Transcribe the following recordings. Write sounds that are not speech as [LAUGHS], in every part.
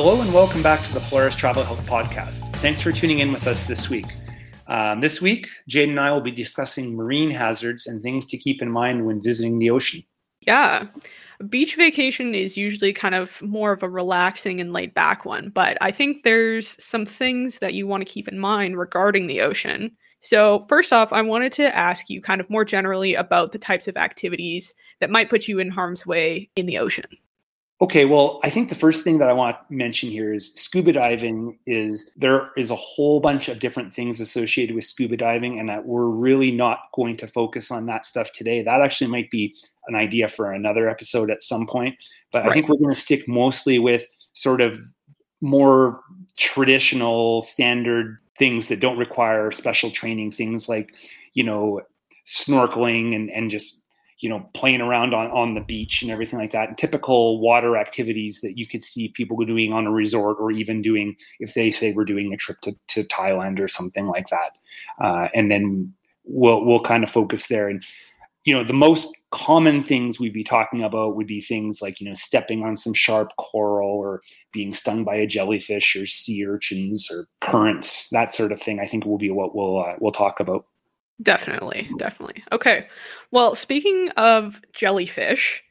Hello and welcome back to the Polaris Travel Health Podcast. Thanks for tuning in with us this week. Um, this week, Jade and I will be discussing marine hazards and things to keep in mind when visiting the ocean. Yeah. Beach vacation is usually kind of more of a relaxing and laid back one, but I think there's some things that you want to keep in mind regarding the ocean. So, first off, I wanted to ask you kind of more generally about the types of activities that might put you in harm's way in the ocean. Okay, well, I think the first thing that I want to mention here is scuba diving is there is a whole bunch of different things associated with scuba diving and that we're really not going to focus on that stuff today. That actually might be an idea for another episode at some point, but right. I think we're going to stick mostly with sort of more traditional standard things that don't require special training, things like, you know, snorkeling and and just you know, playing around on, on the beach and everything like that. And typical water activities that you could see people doing on a resort or even doing if they say we're doing a trip to, to Thailand or something like that. Uh, and then we'll, we'll kind of focus there. And, you know, the most common things we'd be talking about would be things like, you know, stepping on some sharp coral or being stung by a jellyfish or sea urchins or currents, that sort of thing. I think will be what we'll, uh, we'll talk about. Definitely, definitely. Okay. Well, speaking of jellyfish,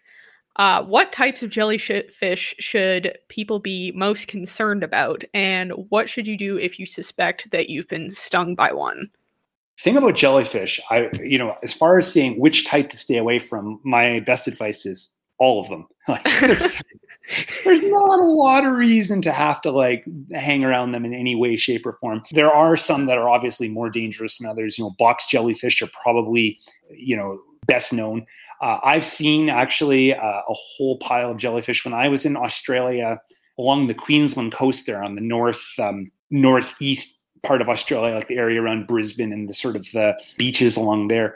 uh, what types of jellyfish should people be most concerned about, and what should you do if you suspect that you've been stung by one? Thing about jellyfish, I you know, as far as saying which type to stay away from, my best advice is all of them. [LAUGHS] Like, there's, [LAUGHS] there's not a lot of reason to have to like hang around them in any way, shape, or form. There are some that are obviously more dangerous than others. You know, box jellyfish are probably you know best known. Uh, I've seen actually uh, a whole pile of jellyfish when I was in Australia along the Queensland coast there on the north um, northeast part of Australia, like the area around Brisbane and the sort of the beaches along there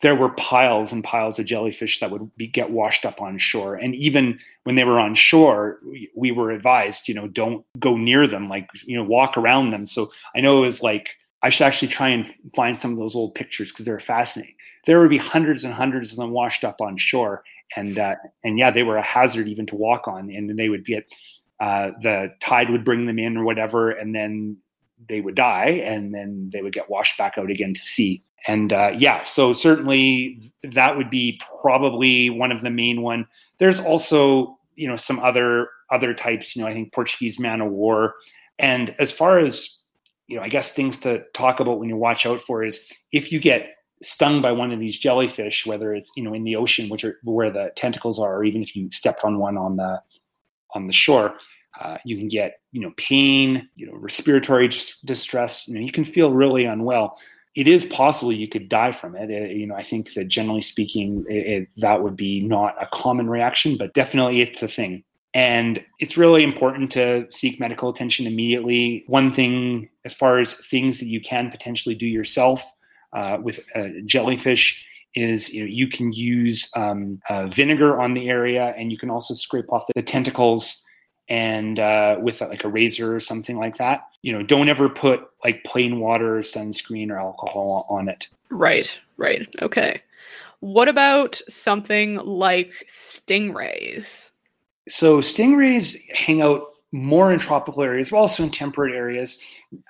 there were piles and piles of jellyfish that would be, get washed up on shore. And even when they were on shore, we, we, were advised, you know, don't go near them, like, you know, walk around them. So I know it was like, I should actually try and find some of those old pictures because they're fascinating. There would be hundreds and hundreds of them washed up on shore. And, uh, and yeah, they were a hazard even to walk on. And then they would get, uh, the tide would bring them in or whatever. And then they would die and then they would get washed back out again to sea and uh, yeah, so certainly that would be probably one of the main one. There's also you know some other other types. You know, I think Portuguese man of war. And as far as you know, I guess things to talk about when you watch out for is if you get stung by one of these jellyfish, whether it's you know in the ocean, which are where the tentacles are, or even if you step on one on the on the shore, uh, you can get you know pain, you know respiratory distress. You know you can feel really unwell it is possible you could die from it. it you know, I think that generally speaking, it, it, that would be not a common reaction, but definitely it's a thing. And it's really important to seek medical attention immediately. One thing, as far as things that you can potentially do yourself uh, with uh, jellyfish, is you know you can use um, uh, vinegar on the area, and you can also scrape off the tentacles and uh, with like a razor or something like that. You know, don't ever put like plain water or sunscreen or alcohol on it. Right, right. Okay. What about something like stingrays? So stingrays hang out more in tropical areas, but also in temperate areas.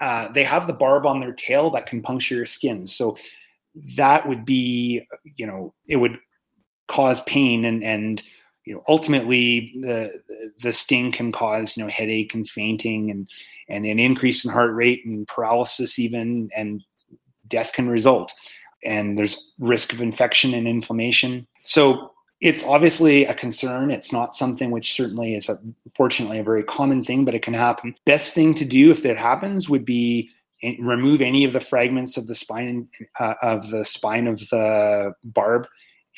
Uh, they have the barb on their tail that can puncture your skin. So that would be, you know, it would cause pain and and you know ultimately the the sting can cause you know headache and fainting and and an increase in heart rate and paralysis even and death can result. And there's risk of infection and inflammation. So it's obviously a concern. It's not something which certainly is a, fortunately a very common thing but it can happen. Best thing to do if that happens would be remove any of the fragments of the spine uh, of the spine of the barb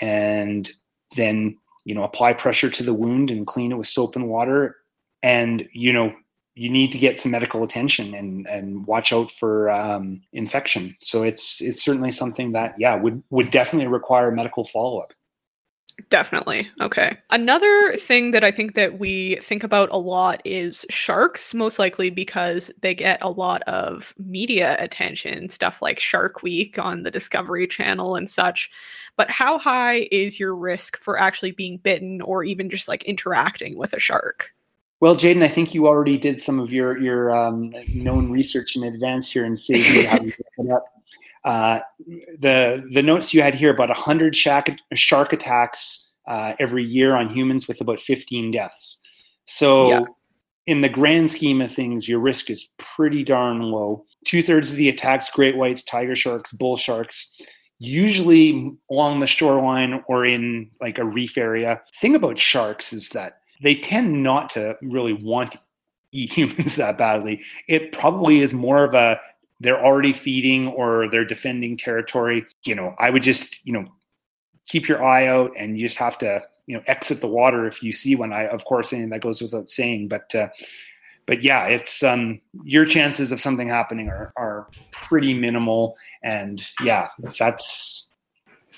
and then you know apply pressure to the wound and clean it with soap and water. And you know you need to get some medical attention and and watch out for um, infection. So it's it's certainly something that yeah would would definitely require medical follow-up Definitely. Okay. Another thing that I think that we think about a lot is sharks, most likely because they get a lot of media attention, stuff like Shark Week on the Discovery Channel and such. But how high is your risk for actually being bitten or even just like interacting with a shark? Well, Jayden, I think you already did some of your your um, known research in advance here and saved me to it up. Uh, the the notes you had here about 100 shark, shark attacks uh, every year on humans with about 15 deaths. So, yeah. in the grand scheme of things, your risk is pretty darn low. Two thirds of the attacks, great whites, tiger sharks, bull sharks, usually along the shoreline or in like a reef area. Thing about sharks is that they tend not to really want to eat [LAUGHS] humans that badly. It probably is more of a they're already feeding or they're defending territory. You know, I would just, you know, keep your eye out and you just have to, you know, exit the water if you see one. I, of course, and that goes without saying, but, uh, but yeah, it's um, your chances of something happening are, are pretty minimal. And yeah, that's,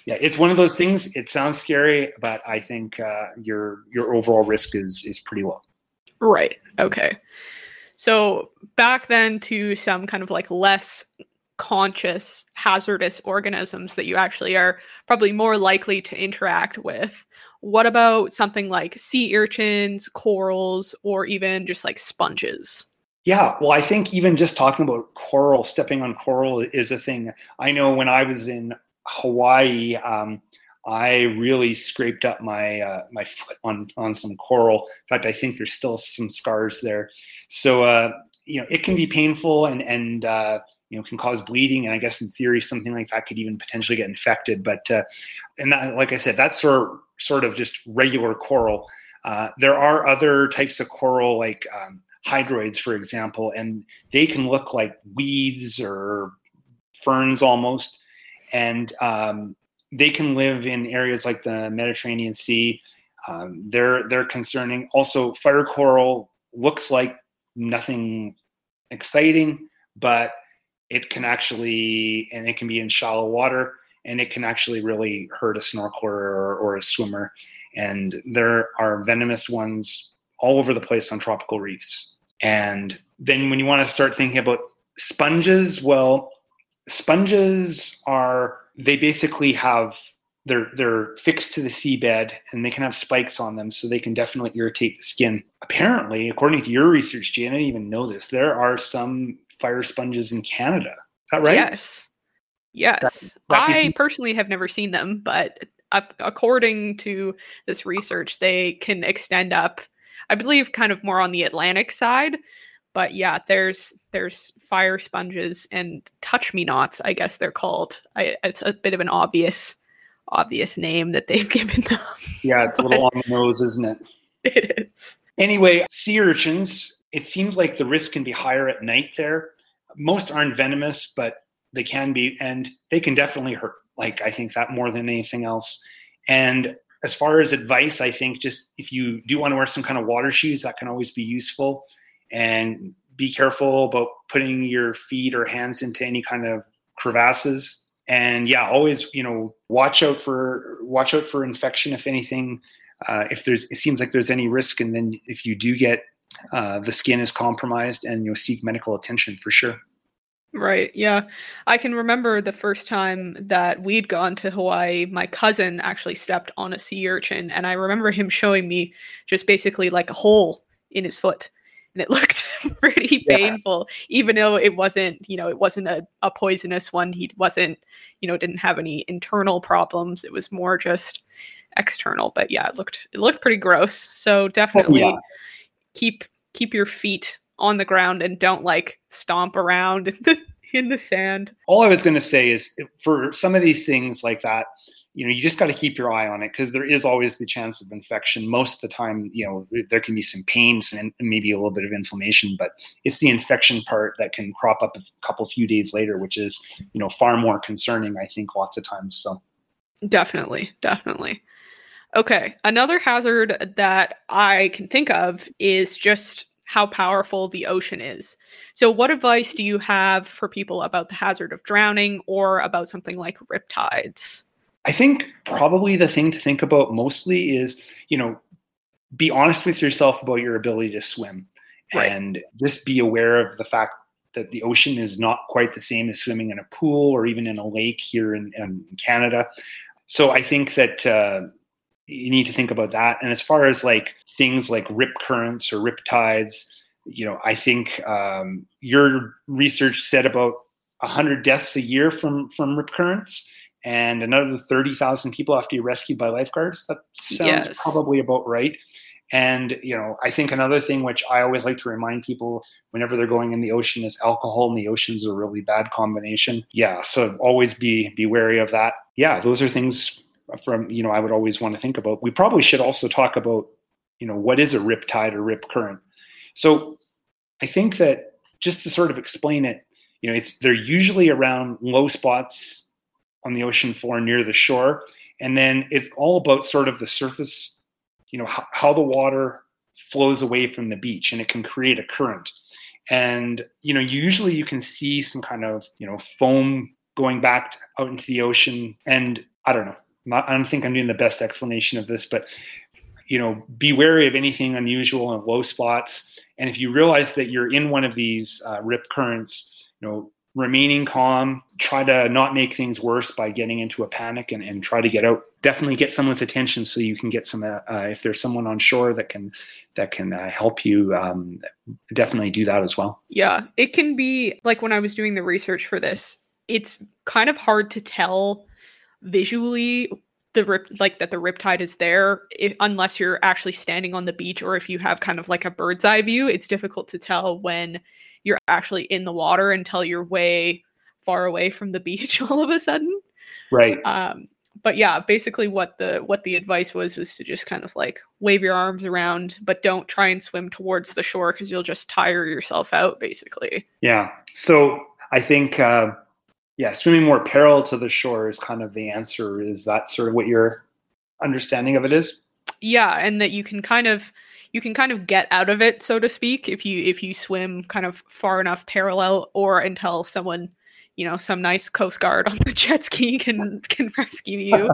yeah, it's one of those things. It sounds scary, but I think uh, your your overall risk is is pretty low. Right. Okay. So back then to some kind of like less conscious hazardous organisms that you actually are probably more likely to interact with. What about something like sea urchins, corals, or even just like sponges? Yeah, well, I think even just talking about coral, stepping on coral is a thing. I know when I was in Hawaii, um, I really scraped up my uh, my foot on on some coral. In fact, I think there's still some scars there. So uh, you know, it can be painful and and uh, you know can cause bleeding. And I guess in theory, something like that could even potentially get infected. But uh, and that, like I said, that's sort sort of just regular coral. Uh, there are other types of coral like um, hydroids, for example, and they can look like weeds or ferns almost and um, they can live in areas like the Mediterranean Sea. Um, they're they're concerning. Also, fire coral looks like nothing exciting, but it can actually and it can be in shallow water and it can actually really hurt a snorkeler or, or a swimmer. And there are venomous ones all over the place on tropical reefs. And then when you want to start thinking about sponges, well, sponges are they basically have they're they're fixed to the seabed and they can have spikes on them so they can definitely irritate the skin. Apparently according to your research Jane, i didn't even know this there are some fire sponges in canada. Is that right? Yes. Yes. That, that i personally have never seen them but according to this research they can extend up i believe kind of more on the atlantic side but yeah, there's there's fire sponges and touch me nots. I guess they're called. I, it's a bit of an obvious obvious name that they've [LAUGHS] given them. Yeah, it's a little on the nose, isn't it? [LAUGHS] It is. Anyway, sea urchins. It seems like the risk can be higher at night there. Most aren't venomous, but they can be, and they can definitely hurt. Like I think that more than anything else. And as far as advice, I think just if you do want to wear some kind of water shoes, that can always be useful and be careful about putting your feet or hands into any kind of crevasses and yeah always you know watch out for watch out for infection if anything uh, if there's it seems like there's any risk and then if you do get uh, the skin is compromised and you'll seek medical attention for sure Right. Yeah. I can remember the first time that we'd gone to Hawaii, my cousin actually stepped on a sea urchin, and I remember him showing me just basically like a hole in his foot and it [LAUGHS] looked pretty yeah. painful even though it wasn't you know it wasn't a, a poisonous one. He wasn't you know didn't have any internal problems. It was more just external. But yeah it looked it looked pretty gross. So definitely yeah. keep keep your feet on the ground and don't like stomp around in [LAUGHS] the, in the sand. All i was going to say is for some of these things like that you know you just got to keep your eye on it because there is always the chance of infection most of the time you know there can be some pains and maybe a little bit of inflammation but it's the infection part that can crop up a couple few days later which is you know far more concerning i think lots of times so definitely definitely okay another hazard that i can think of is just how powerful the ocean is. So, what advice do you have for people about the hazard of drowning or about something like riptides? I think probably the thing to think about mostly is, you know, be honest with yourself about your ability to swim right. and just be aware of the fact that the ocean is not quite the same as swimming in a pool or even in a lake here in, in Canada. So I think that, uh, you need to think about that. And as far as like things like rip currents or rip tides, you know, I think um, your research said about 100 deaths a year from from rip currents and another 30,000 people have to be rescued by lifeguards. That sounds yes. probably about right. And you know, I think another thing which I always like to remind people whenever they're going in the ocean is alcohol in the ocean is a really bad combination. Yeah, so always be be wary of that. Yeah, those are things from you know I would always want to think about. We probably should also talk about you know what is a rip tide or rip current. So I think that just to sort of explain it, you know, it's they're usually around low spots on the ocean floor near the shore, and then it's all about sort of the surface you know how, how the water flows away from the beach and it can create a current. And you know usually you can see some kind of you know foam going back out into the ocean. And i don't know not, i don't think i'm doing the best explanation of this but you know be wary of anything unusual and low spots. And if you realize that you're in one of these uh, rip currents you know remaining calm, try to not make things worse by getting into a panic and, and try to get out. Definitely get someone's attention so you can get some. Uh, uh, if there's someone on shore that can that can uh, help you, um, definitely do that as well. Yeah, it can be like when I was doing the research for this. It's kind of hard to tell visually the rip like that the riptide is there if, unless you're actually standing on the beach or if you have kind of like a bird's eye view it's difficult to tell when you're actually in the water until you're way far away from the [LAUGHS] beach all of a sudden. Right. Um, but yeah, basically what the what the advice was was to just kind of like wave your arms around, but don't try and swim towards the shore because you'll just tire yourself out, basically. Yeah. So I think, uh, yeah, swimming more parallel to the shore is kind of the answer. Is that sort of what your understanding of it is? Yeah, and that you can kind of you can kind of get out of it, so to speak, if you if you swim kind of far enough parallel, or until someone, you know, some nice coast guard [LAUGHS] on the jet ski can can [LAUGHS] rescue you.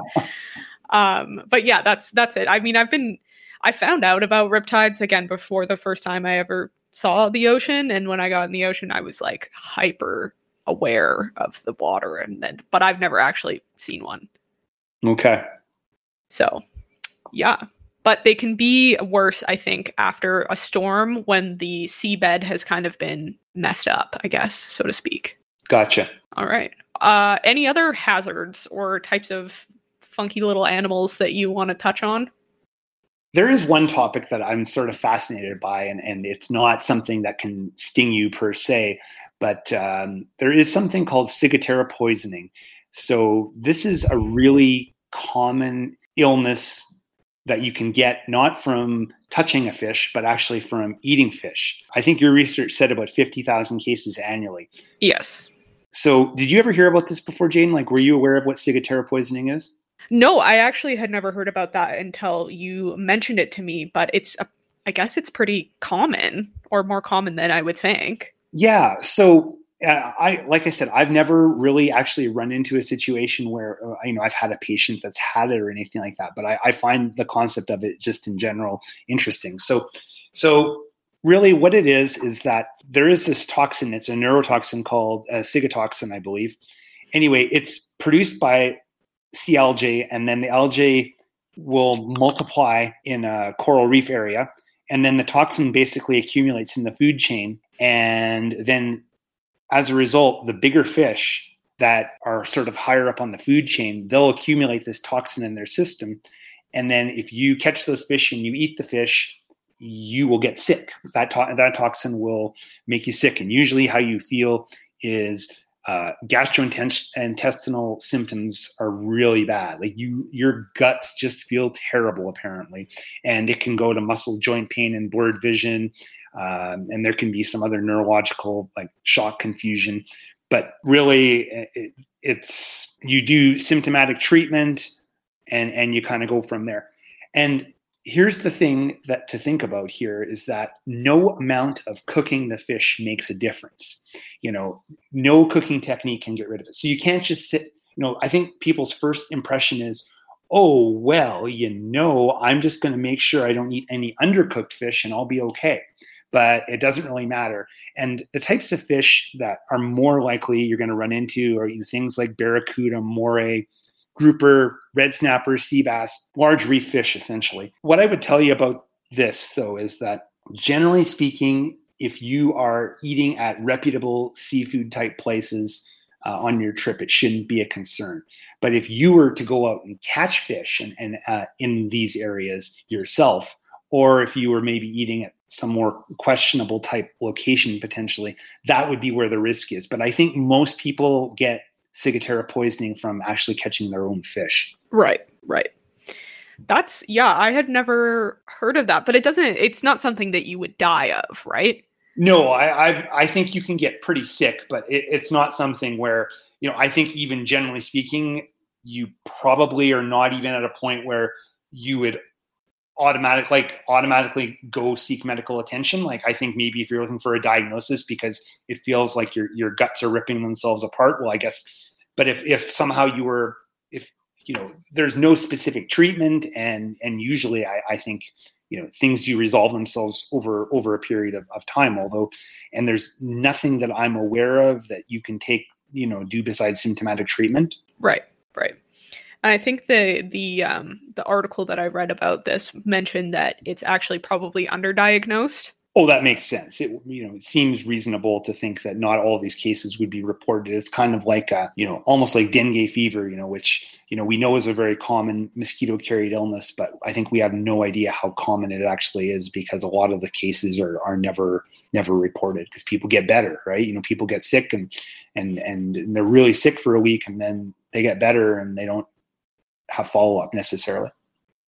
um, but yeah, that's that's it. I mean, I've been I found out about riptides again before the first time I ever saw the ocean, and when I got in the ocean, I was like hyper aware of the water, and then but I've never actually seen one. Okay. So, yeah but they can be worse, I think, after a storm when the seabed has kind of been messed up, I guess, so to speak. Gotcha. All right. Uh, any other hazards or types of funky little animals that you want to touch on? There is one topic that I'm sort of fascinated by, and, and it's not something that can sting you per se, but um, there is something called ciguatera poisoning. So, this is a really common illness that you can get not from touching a fish, but actually from eating fish. I think your research said about 50,000 cases annually. Yes. So, did you ever hear about this before, Jane? Like, were you aware of what ciguatera poisoning is? No, I actually had never heard about that until you mentioned it to me, but it's, a, I guess it's pretty common or more common than I would think. Yeah. So, I like I said, I've never really actually run into a situation where uh, you know I've had a patient that's had it or anything like that. But I, I find the concept of it just in general interesting. So, so really, what it is is that there is this toxin. It's a neurotoxin called uh, ciguatoxin, I believe. Anyway, it's produced by algae, and then the algae will multiply in a coral reef area, and then the toxin basically accumulates in the food chain, and then as a result, the bigger fish that are sort of higher up on the food chain, they'll accumulate this toxin in their system. And then if you catch those fish and you eat the fish, you will get sick. That, to- that toxin will make you sick. And usually, how you feel is uh, gastrointestinal symptoms are really bad. Like you, your guts just feel terrible, apparently, and it can go to muscle joint pain and blurred vision, um, and there can be some other neurological like shock confusion. But really, it, it's you do symptomatic treatment, and and you kind of go from there. And here's the thing that to think about here is that no amount of cooking the fish makes a difference. You know no cooking technique can get rid of it. So you can't just sit you know i think people's first impression is oh well you know i'm just going to make sure i don't eat any undercooked fish and i'll be okay. But it doesn't really matter. And the types of fish that are more likely you're going to run into are you know, things like barracuda moray grouper, red snapper, sea bass, large reef fish, essentially. What I would tell you about this, though, is that generally speaking, if you are eating at reputable seafood type places uh, on your trip, it shouldn't be a concern. But if you were to go out and catch fish and, and uh, in these areas yourself, or if you were maybe eating at some more questionable type location potentially, that would be where the risk is. But I think most people get ciguatera poisoning from actually catching their own fish. Right, right. That's yeah, I had never heard of that, but it doesn't it's not something that you would die of, right? No, I I, I think you can get pretty sick, but it, it's not something where, you know, I think even generally speaking, you probably are not even at a point where you would automatic like automatically go seek medical attention. Like i think maybe if you're looking for a diagnosis because it feels like your your guts are ripping themselves apart well i guess but if if somehow you were if you know there's no specific treatment and and usually i i think you know things do resolve themselves over over a period of, of time although and there's nothing that i'm aware of that you can take you know do besides symptomatic treatment. Right right I think the the um, the article that I read about this mentioned that it's actually probably underdiagnosed. Oh, that makes sense. It you know it seems reasonable to think that not all of these cases would be reported. It's kind of like a, you know almost like dengue fever, you know, which you know we know is a very common mosquito carried illness, but I think we have no idea how common it actually is because a lot of the cases are are never never reported because people get better, right? You know, people get sick and and and they're really sick for a week and then they get better and they don't have follow up necessarily.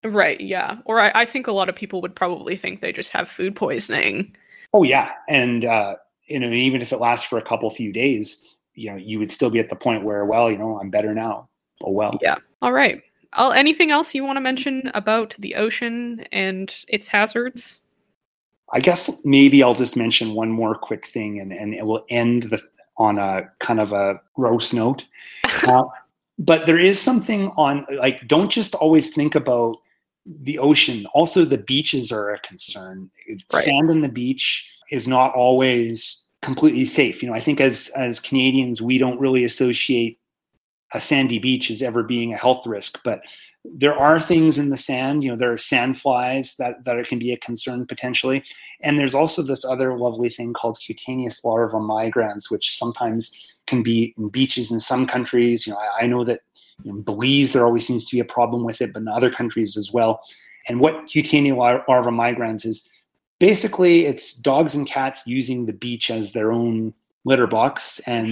Right. Yeah. Or I, I, think a lot of people would probably think they just have food poisoning. Oh yeah, and uh, you know, even if it lasts for a couple few days, you know, you would still be at the point where, well, you know, I'm better now. Oh well. Yeah. All right. I'll, anything else you want to mention about the ocean and its hazards? I guess maybe I'll just mention one more quick thing, and and it will end the, on a kind of a gross note. [LAUGHS] Uh, but there is something on like don't just always think about the ocean. Also the beaches are a concern. Right. sand on the beach is not always completely safe. You know i think as as canadians we don't really associate a sandy beach as ever being a health risk but there are things in the sand you know there are sand flies that that can be a concern potentially. And there's also this other lovely thing called cutaneous larva migrans which sometimes can be in beaches in some countries. You know i, I know that in belize there always seems to be a problem with it but in other countries as well. And what cutaneous larva migrans is basically it's dogs and cats using the beach as their own litter box. And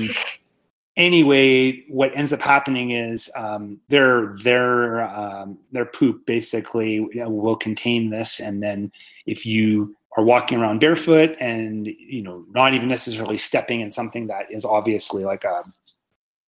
anyway, what ends up happening is um, their their um, their poop basically will contain this, and then if you are walking around barefoot and you know not even necessarily stepping in something that is obviously like a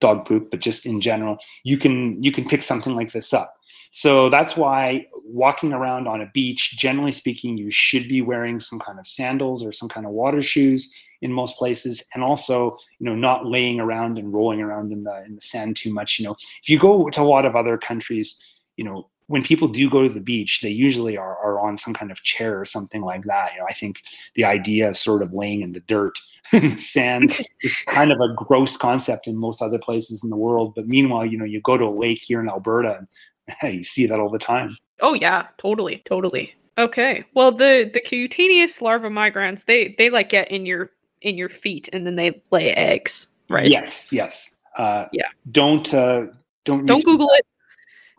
dog poop, but just in general, you can you can pick something like this up. So that's why walking around on a beach, generally speaking, you should be wearing some kind of sandals or some kind of water shoes in most places. And also you know not laying around and rolling around in the in the sand too much you know. If you go to a lot of other countries you know when people do go to the beach they usually are, are on some kind of chair or something like that. You know i think the idea of sort of laying in the dirt [LAUGHS] sand [LAUGHS] is kind of a gross concept in most other places in the world. But meanwhile you know you go to a lake here in alberta and [LAUGHS] you see that all the time oh yeah totally totally Okay. Well, the the cutaneous larva migrans they they like get in your in your feet and then they lay eggs, right? Yes, yes. Uh, yeah. Don't uh, don't don't YouTube Google that. it.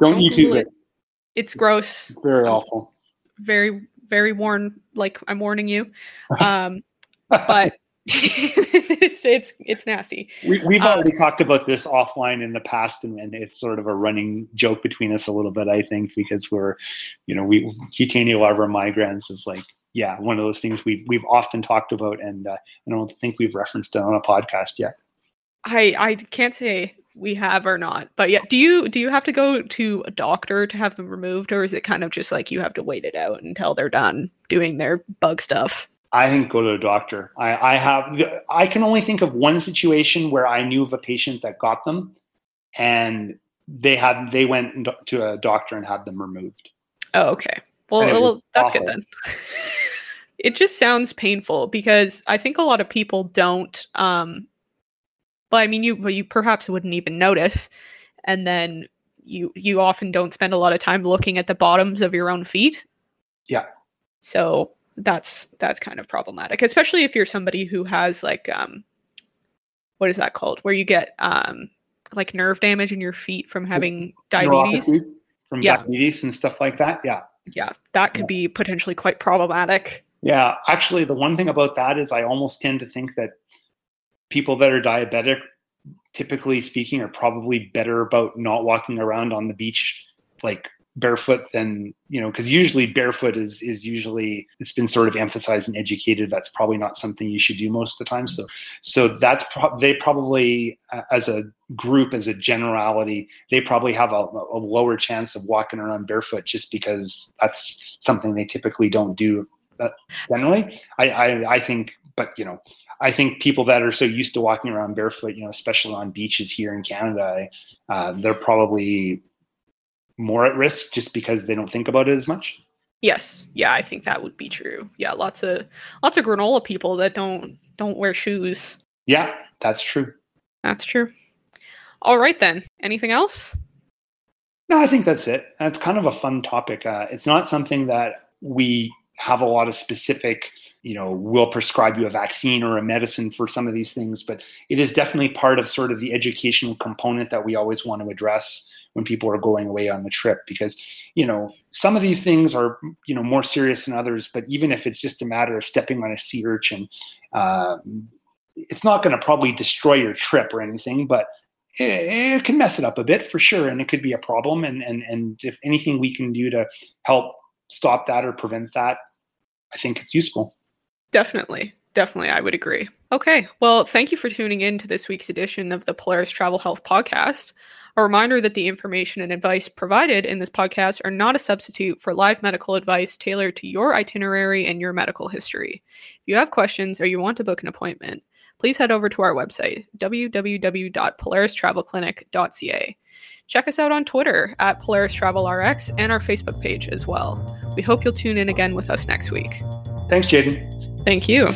Don't, don't YouTube it. it. It's gross. Very awful. Very very warn like I'm warning you. [LAUGHS] Um, but it's it's it's nasty. We, we've um, already talked about this offline in the past, and, and, it's sort of a running joke between us a little bit. I think because we're, you know, we cutaneous larva migrans is like yeah, one of those things we've we've often talked about, and uh, I don't think we've referenced it on a podcast yet. I I can't say we have or not, but yeah, do you do you have to go to a doctor to have them removed, or is it kind of just like you have to wait it out until they're done doing their bug stuff? I think go to a doctor. I, I have I can only think of one situation where I knew of a patient that got them, and they had they went to a doctor and had them removed. Oh, okay. Well, well that's awful. good then. [LAUGHS] it just sounds painful because I think a lot of people don't. Um, well, I mean, you you perhaps wouldn't even notice, and then you you often don't spend a lot of time looking at the bottoms of your own feet. Yeah. So that's that's kind of problematic, especially if you're somebody who has like um what is that called? Where you get um like nerve damage in your feet from having diabetes. Neuropathy From Yeah. diabetes and stuff like that. Yeah. Yeah, that could be potentially quite problematic. Yeah, actually, the one thing about that is I almost tend to think that people that are diabetic, typically speaking, are probably better about not walking around on the beach like barefoot than you know because usually barefoot is is usually it's been sort of emphasized and educated. That's probably not something you should do most of the time. So so that's pro- they probably uh, as a group as a generality they probably have a, a lower chance of walking around barefoot just because that's something they typically don't do uh, generally. I, I i think but you know I think people that are so used to walking around barefoot, you know, especially on beaches here in Canada, uh, they're probably more at risk just because they don't think about it as much. Yes, yeah, I think that would be true. Yeah, lots of lots of granola people that don't don't wear shoes. Yeah, that's true. That's true. All right then. Anything else? No, I think that's it. That's kind of a fun topic. Uh, it's not something that we have a lot of specific, you know, we'll prescribe you a vaccine or a medicine for some of these things, but it is definitely part of sort of the educational component that we always want to address when people are going away on the trip because you know some of these things are you know more serious than others but even if it's just a matter of stepping on a sea urchin uh, it's not going to probably destroy your trip or anything but it, it can mess it up a bit for sure and it could be a problem and and and if anything we can do to help stop that or prevent that i think it's useful Definitely. Definitely, I would agree. Okay, well, thank you for tuning in to this week's edition of the Polaris Travel Health Podcast. A reminder that the information and advice provided in this podcast are not a substitute for live medical advice tailored to your itinerary and your medical history. If you have questions or you want to book an appointment, please head over to our website, www.polaristravelclinic.ca. Check us out on Twitter at Polaris Travel RX and our Facebook page as well. We hope you'll tune in again with us next week. thanks jayden Thank you.